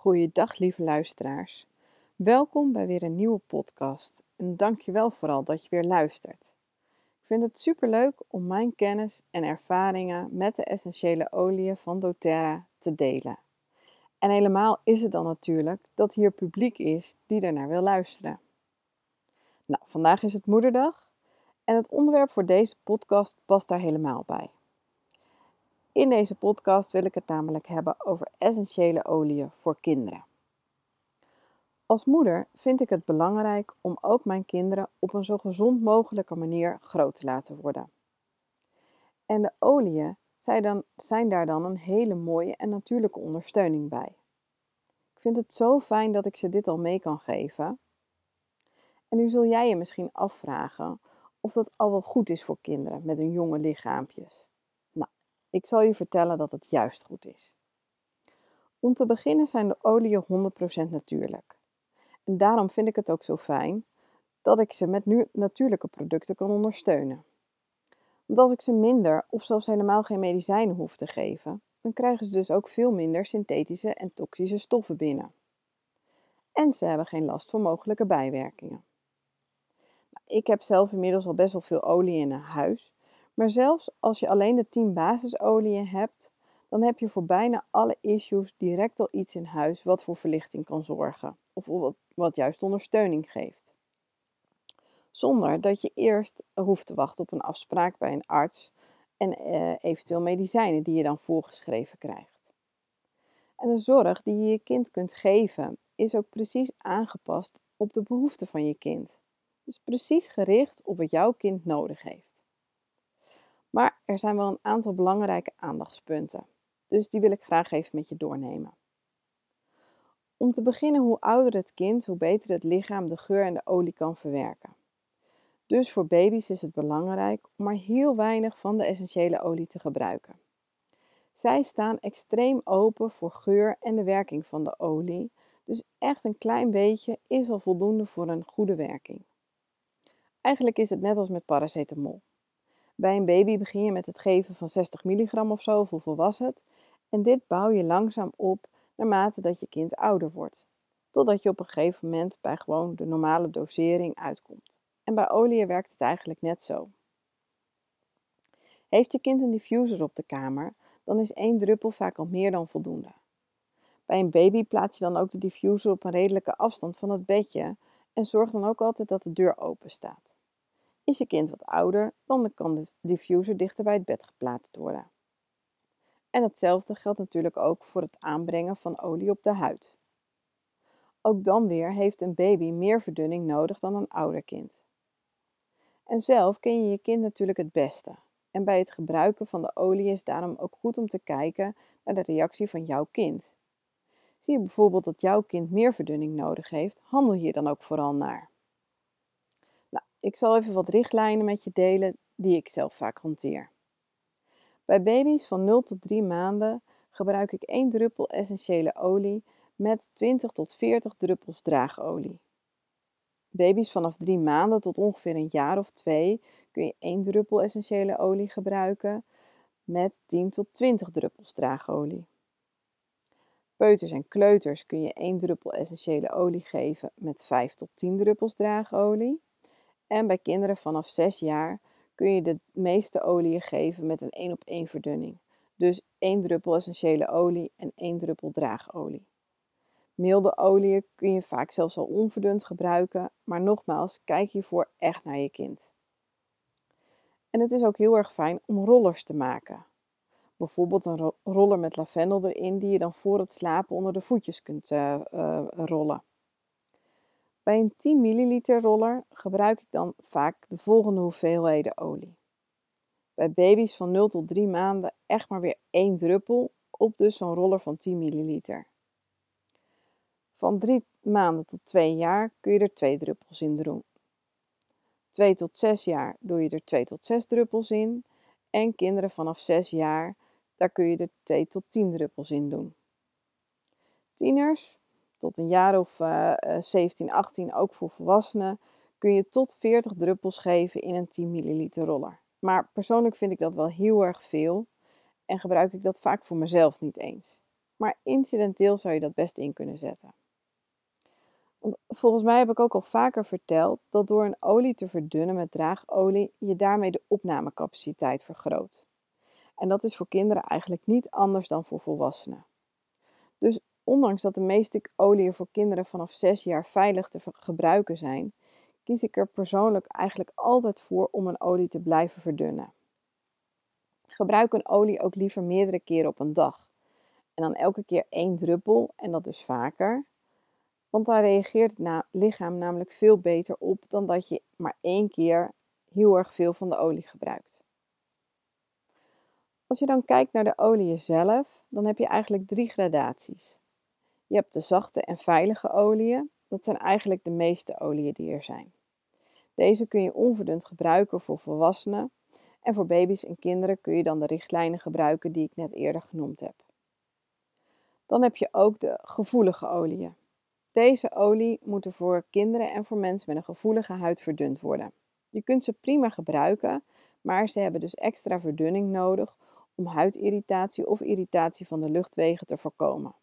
Goeiedag lieve luisteraars. Welkom bij weer een nieuwe podcast en dank je wel vooral dat je weer luistert. Ik vind het superleuk om mijn kennis en ervaringen met de essentiële oliën van doTERRA te delen. En helemaal is het dan natuurlijk dat hier publiek is die ernaar wil luisteren. Nou, vandaag is het Moederdag en het onderwerp voor deze podcast past daar helemaal bij. In deze podcast wil ik het namelijk hebben over essentiële oliën voor kinderen. Als moeder vind ik het belangrijk om ook mijn kinderen op een zo gezond mogelijke manier groot te laten worden. En de oliën zijn, dan, zijn daar dan een hele mooie en natuurlijke ondersteuning bij. Ik vind het zo fijn dat ik ze dit al mee kan geven. En nu zul jij je misschien afvragen of dat al wel goed is voor kinderen met hun jonge lichaampjes. Ik zal je vertellen dat het juist goed is. Om te beginnen zijn de oliën 100% natuurlijk. En daarom vind ik het ook zo fijn dat ik ze met nu natuurlijke producten kan ondersteunen. Als ik ze minder of zelfs helemaal geen medicijnen hoef te geven, dan krijgen ze dus ook veel minder synthetische en toxische stoffen binnen. En ze hebben geen last van mogelijke bijwerkingen. Nou, ik heb zelf inmiddels al best wel veel olie in huis, maar zelfs als je alleen de 10 basisolieën hebt, dan heb je voor bijna alle issues direct al iets in huis wat voor verlichting kan zorgen of wat, wat juist ondersteuning geeft. Zonder dat je eerst hoeft te wachten op een afspraak bij een arts en eh, eventueel medicijnen die je dan voorgeschreven krijgt. En de zorg die je je kind kunt geven is ook precies aangepast op de behoeften van je kind. Dus precies gericht op wat jouw kind nodig heeft. Maar er zijn wel een aantal belangrijke aandachtspunten. Dus die wil ik graag even met je doornemen. Om te beginnen, hoe ouder het kind, hoe beter het lichaam de geur en de olie kan verwerken. Dus voor baby's is het belangrijk om maar heel weinig van de essentiële olie te gebruiken. Zij staan extreem open voor geur en de werking van de olie, dus echt een klein beetje is al voldoende voor een goede werking. Eigenlijk is het net als met paracetamol. Bij een baby begin je met het geven van 60 milligram of zo, of hoeveel het? En dit bouw je langzaam op naarmate dat je kind ouder wordt. Totdat je op een gegeven moment bij gewoon de normale dosering uitkomt. En bij olie werkt het eigenlijk net zo. Heeft je kind een diffuser op de kamer, dan is één druppel vaak al meer dan voldoende. Bij een baby plaats je dan ook de diffuser op een redelijke afstand van het bedje en zorg dan ook altijd dat de deur open staat. Is je kind wat ouder, dan kan de diffuser dichter bij het bed geplaatst worden. En hetzelfde geldt natuurlijk ook voor het aanbrengen van olie op de huid. Ook dan weer heeft een baby meer verdunning nodig dan een ouder kind. En zelf ken je je kind natuurlijk het beste. En bij het gebruiken van de olie is daarom ook goed om te kijken naar de reactie van jouw kind. Zie je bijvoorbeeld dat jouw kind meer verdunning nodig heeft, handel je dan ook vooral naar. Ik zal even wat richtlijnen met je delen die ik zelf vaak hanteer. Bij baby's van 0 tot 3 maanden gebruik ik 1 druppel essentiële olie met 20 tot 40 druppels draagolie. Baby's vanaf 3 maanden tot ongeveer een jaar of 2 kun je 1 druppel essentiële olie gebruiken met 10 tot 20 druppels draagolie. Peuters en kleuters kun je 1 druppel essentiële olie geven met 5 tot 10 druppels draagolie. En bij kinderen vanaf 6 jaar kun je de meeste oliën geven met een 1 op 1 verdunning. Dus 1 druppel essentiële olie en 1 druppel draagolie. Milde oliën kun je vaak zelfs al onverdund gebruiken, maar nogmaals, kijk hiervoor echt naar je kind. En het is ook heel erg fijn om rollers te maken. Bijvoorbeeld een roller met lavendel erin die je dan voor het slapen onder de voetjes kunt uh, uh, rollen. Bij een 10 ml roller gebruik ik dan vaak de volgende hoeveelheden olie. Bij baby's van 0 tot 3 maanden echt maar weer 1 druppel op dus zo'n roller van 10 ml. Van 3 maanden tot 2 jaar kun je er 2 druppels in doen. 2 tot 6 jaar doe je er 2 tot 6 druppels in. En kinderen vanaf 6 jaar, daar kun je er 2 tot 10 druppels in doen. Tieners tot een jaar of uh, 17, 18, ook voor volwassenen, kun je tot 40 druppels geven in een 10 ml roller. Maar persoonlijk vind ik dat wel heel erg veel en gebruik ik dat vaak voor mezelf niet eens. maar incidenteel zou je dat best in kunnen zetten. Volgens mij heb ik ook al vaker verteld dat door een olie te verdunnen met draagolie je daarmee de opnamecapaciteit vergroot. En dat is voor kinderen eigenlijk niet anders dan voor volwassenen. Dus ondanks dat de meeste oliën voor kinderen vanaf 6 jaar veilig te gebruiken zijn, kies ik er persoonlijk eigenlijk altijd voor om een olie te blijven verdunnen. Gebruik een olie ook liever meerdere keren op een dag. En dan elke keer één druppel en dat dus vaker. Want daar reageert het lichaam namelijk veel beter op dan dat je maar één keer heel erg veel van de olie gebruikt. Als je dan kijkt naar de olie zelf, dan heb je eigenlijk drie gradaties. Je hebt de zachte en veilige oliën. Dat zijn eigenlijk de meeste oliën die er zijn. Deze kun je onverdund gebruiken voor volwassenen en voor baby's en kinderen kun je dan de richtlijnen gebruiken die ik net eerder genoemd heb. Dan heb je ook de gevoelige oliën. Deze olie moeten voor kinderen en voor mensen met een gevoelige huid verdund worden. Je kunt ze prima gebruiken, maar ze hebben dus extra verdunning nodig om huidirritatie of irritatie van de luchtwegen te voorkomen.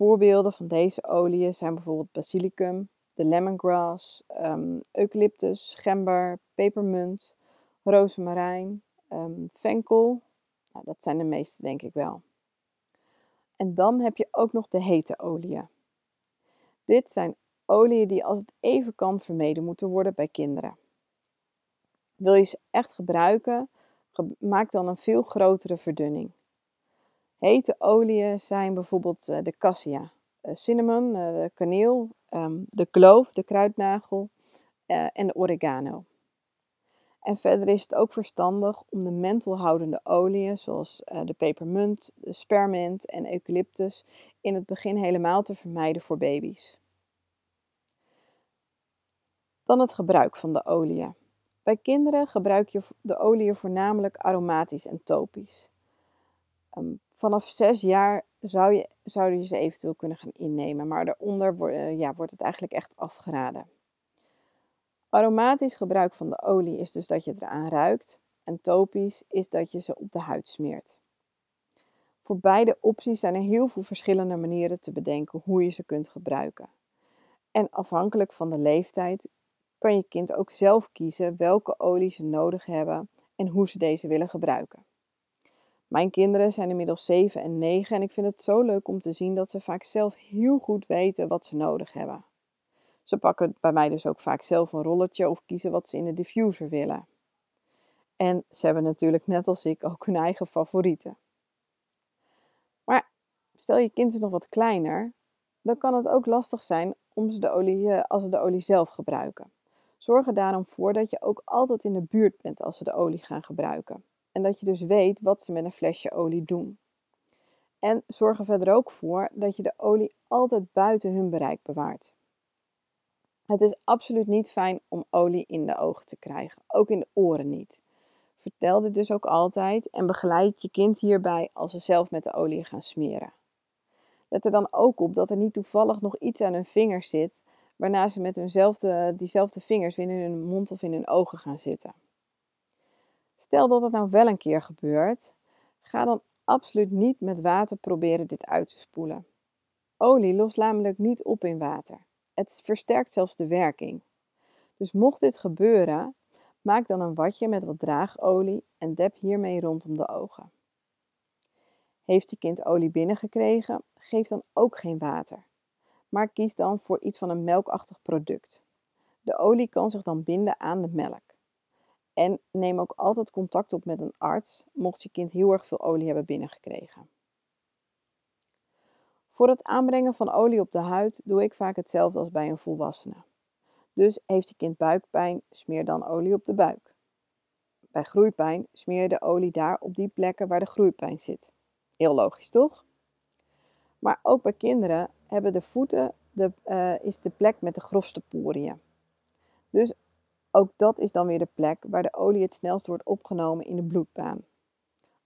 Voorbeelden van deze oliën zijn bijvoorbeeld basilicum, de lemongrass, um, eucalyptus, gember, pepermunt, rozemarijn, um, venkel. Nou, dat zijn de meeste, denk ik wel. En dan heb je ook nog de hete oliën. Dit zijn oliën die als het even kan vermeden moeten worden bij kinderen. Wil je ze echt gebruiken, maak dan een veel grotere verdunning. Hete oliën zijn bijvoorbeeld eh, de cassia, eh, cinnamon, eh, de kaneel, ehm, de kloof, de kruidnagel en de oregano. En verder is het ook verstandig om de mentelhoudende oliën, zoals de pepermunt, de spermint en eucalyptus, in het begin helemaal te vermijden voor baby's. Dan het gebruik van de oliën. Bij kinderen gebruik je de oliën voornamelijk aromatisch en topisch. Ehm, vanaf zes jaar zou je, zou je ze eventueel kunnen gaan innemen, maar daaronder uh, ja, wordt het eigenlijk echt afgeraden. Aromatisch gebruik van de olie is dus dat je eraan ruikt en topisch is dat je ze op de huid smeert. Voor beide opties zijn er heel veel verschillende manieren te bedenken hoe je ze kunt gebruiken. En afhankelijk van de leeftijd kan je kind ook zelf kiezen welke olie ze nodig hebben en hoe ze deze willen gebruiken. Mijn kinderen zijn inmiddels 7 en 9 en ik vind het zo leuk om te zien dat ze vaak zelf heel goed weten wat ze nodig hebben. Ze pakken bij mij dus ook vaak zelf een rolletje of kiezen wat ze in de diffuser willen. En ze hebben natuurlijk net als ik ook hun eigen favorieten. Maar stel je kind is nog wat kleiner, dan kan het ook lastig zijn om ze de olie, eh, als ze de olie zelf gebruiken. Zorg er daarom voor dat je ook altijd in de buurt bent als ze de olie gaan gebruiken. En dat je dus weet wat ze met een flesje olie doen. En zorg er verder ook voor dat je de olie altijd buiten hun bereik bewaart. Het is absoluut niet fijn om olie in de ogen te krijgen, ook in de oren niet. Vertel dit dus ook altijd en begeleid je kind hierbij als ze zelf met de olie gaan smeren. Let er dan ook op dat er niet toevallig nog iets aan hun vingers zit waarna ze met hunzelfde, diezelfde vingers weer in hun mond of in hun ogen gaan zitten. Stel dat het nou wel een keer gebeurt, ga dan absoluut niet met water proberen dit uit te spoelen. Olie lost namelijk niet op in water. Het versterkt zelfs de werking. Dus mocht dit gebeuren, maak dan een watje met wat draagolie en dep hiermee rondom de ogen. Heeft je kind olie binnengekregen, geef dan ook geen water maar kies dan voor iets van een melkachtig product. De olie kan zich dan binden aan de melk. En neem ook altijd contact op met een arts, mocht je kind heel erg veel olie hebben binnengekregen. Voor het aanbrengen van olie op de huid doe ik vaak hetzelfde als bij een volwassene. Dus heeft je kind buikpijn, smeer dan olie op de buik. Bij groeipijn smeer je de olie daar op die plekken waar de groeipijn zit. Heel logisch toch? Maar ook bij kinderen hebben de voeten de, uh, is de plek met de grofste poriën. Dus ook dat is dan weer de plek waar de olie het snelst wordt opgenomen in de bloedbaan.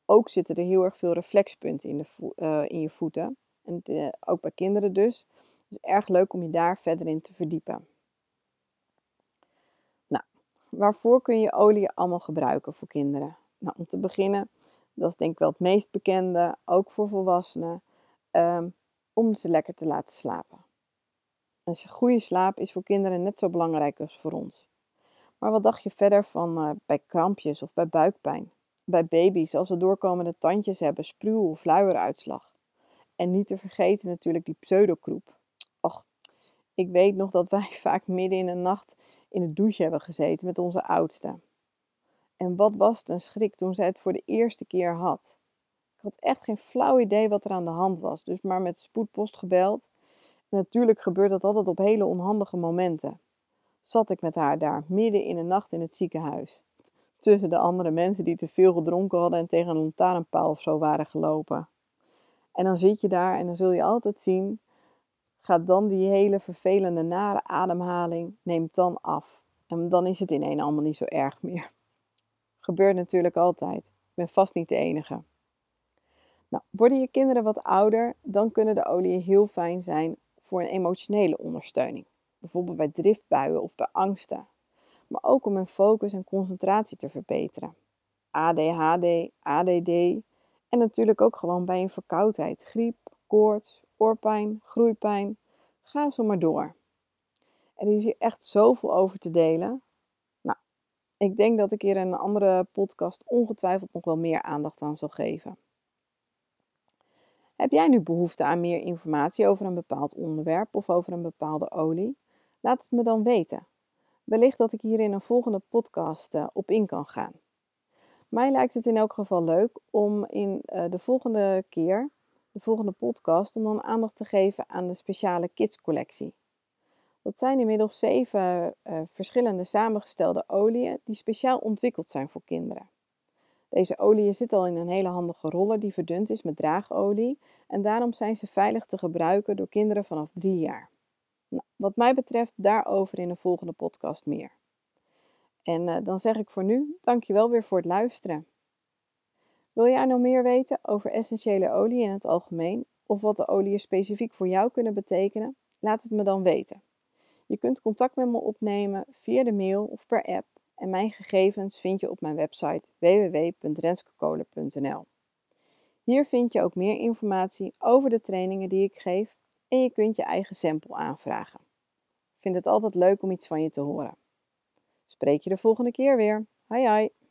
Ook zitten er heel erg veel reflexpunten in, de uh, in je voeten. En uh, ook bij kinderen dus. Dus erg leuk om je daar verder in te verdiepen. Nou, waarvoor kun je olie allemaal gebruiken voor kinderen? Nou, om te beginnen, dat is denk ik wel het meest bekende, ook voor volwassenen ehm, om ze lekker te laten slapen. Een goede slaap is voor kinderen net zo belangrijk als voor ons. Maar wat dacht je verder van uh, bij krampjes of bij buikpijn? Bij baby's als ze doorkomende tandjes hebben, spuw- of luieruitslag. En niet te vergeten natuurlijk die pseudokroep. Och, ik weet nog dat wij vaak midden in de nacht in de douche hebben gezeten met onze oudste. En wat was het een schrik toen zij het voor de eerste keer had. Ik had echt geen flauw idee wat er aan de hand was, dus maar met spoedpost gebeld. Natuurlijk gebeurt dat altijd op hele onhandige momenten. Zat ik met haar daar, midden in de nacht in het ziekenhuis. Tussen de andere mensen die te veel gedronken hadden en tegen een lantaarnpaal of zo waren gelopen. En dan zit je daar en dan zul je altijd zien, gaat dan die hele vervelende nare ademhaling, neemt dan af. En dan is het ineens allemaal niet zo erg meer. Gebeurt natuurlijk altijd. Ik ben vast niet de enige. Nou, worden je kinderen wat ouder, dan kunnen de oliën heel fijn zijn voor een emotionele ondersteuning. Bijvoorbeeld bij driftbuien of bij angsten. Maar ook om hun focus en concentratie te verbeteren. ADHD, ADD en natuurlijk ook gewoon bij een verkoudheid, griep, koorts, oorpijn, groeipijn. Ga zo maar door. Er is hier echt zoveel over te delen. Nou, ik denk dat ik hier in een andere podcast ongetwijfeld nog wel meer aandacht aan zal geven. Heb jij nu behoefte aan meer informatie over een bepaald onderwerp of over een bepaalde olie? Laat het me dan weten. Wellicht dat ik hier in een volgende podcast uh, op in kan gaan. Mij lijkt het in elk geval leuk om in uh, de volgende keer, de volgende podcast, om dan aandacht te geven aan de speciale kidscollectie. Dat zijn inmiddels zeven uh, verschillende samengestelde oliën die speciaal ontwikkeld zijn voor kinderen. Deze olie zit al in een hele handige roller die verdund is met draagolie en daarom zijn ze veilig te gebruiken door kinderen vanaf drie jaar. Nou, wat mij betreft daarover in een volgende podcast meer. En uh, dan zeg ik voor nu, dankjewel weer voor het luisteren. Wil jij nou meer weten over essentiële olie in het algemeen of wat de oliën specifiek voor jou kunnen betekenen? Laat het me dan weten. Je kunt contact met me opnemen via de mail of per app en mijn gegevens vind je op mijn website www.renskekolen.nl. Hier vind je ook meer informatie over de trainingen die ik geef en je kunt je eigen sample aanvragen. Ik vind het altijd leuk om iets van je te horen. Spreek je de volgende keer weer. Hoi hoi!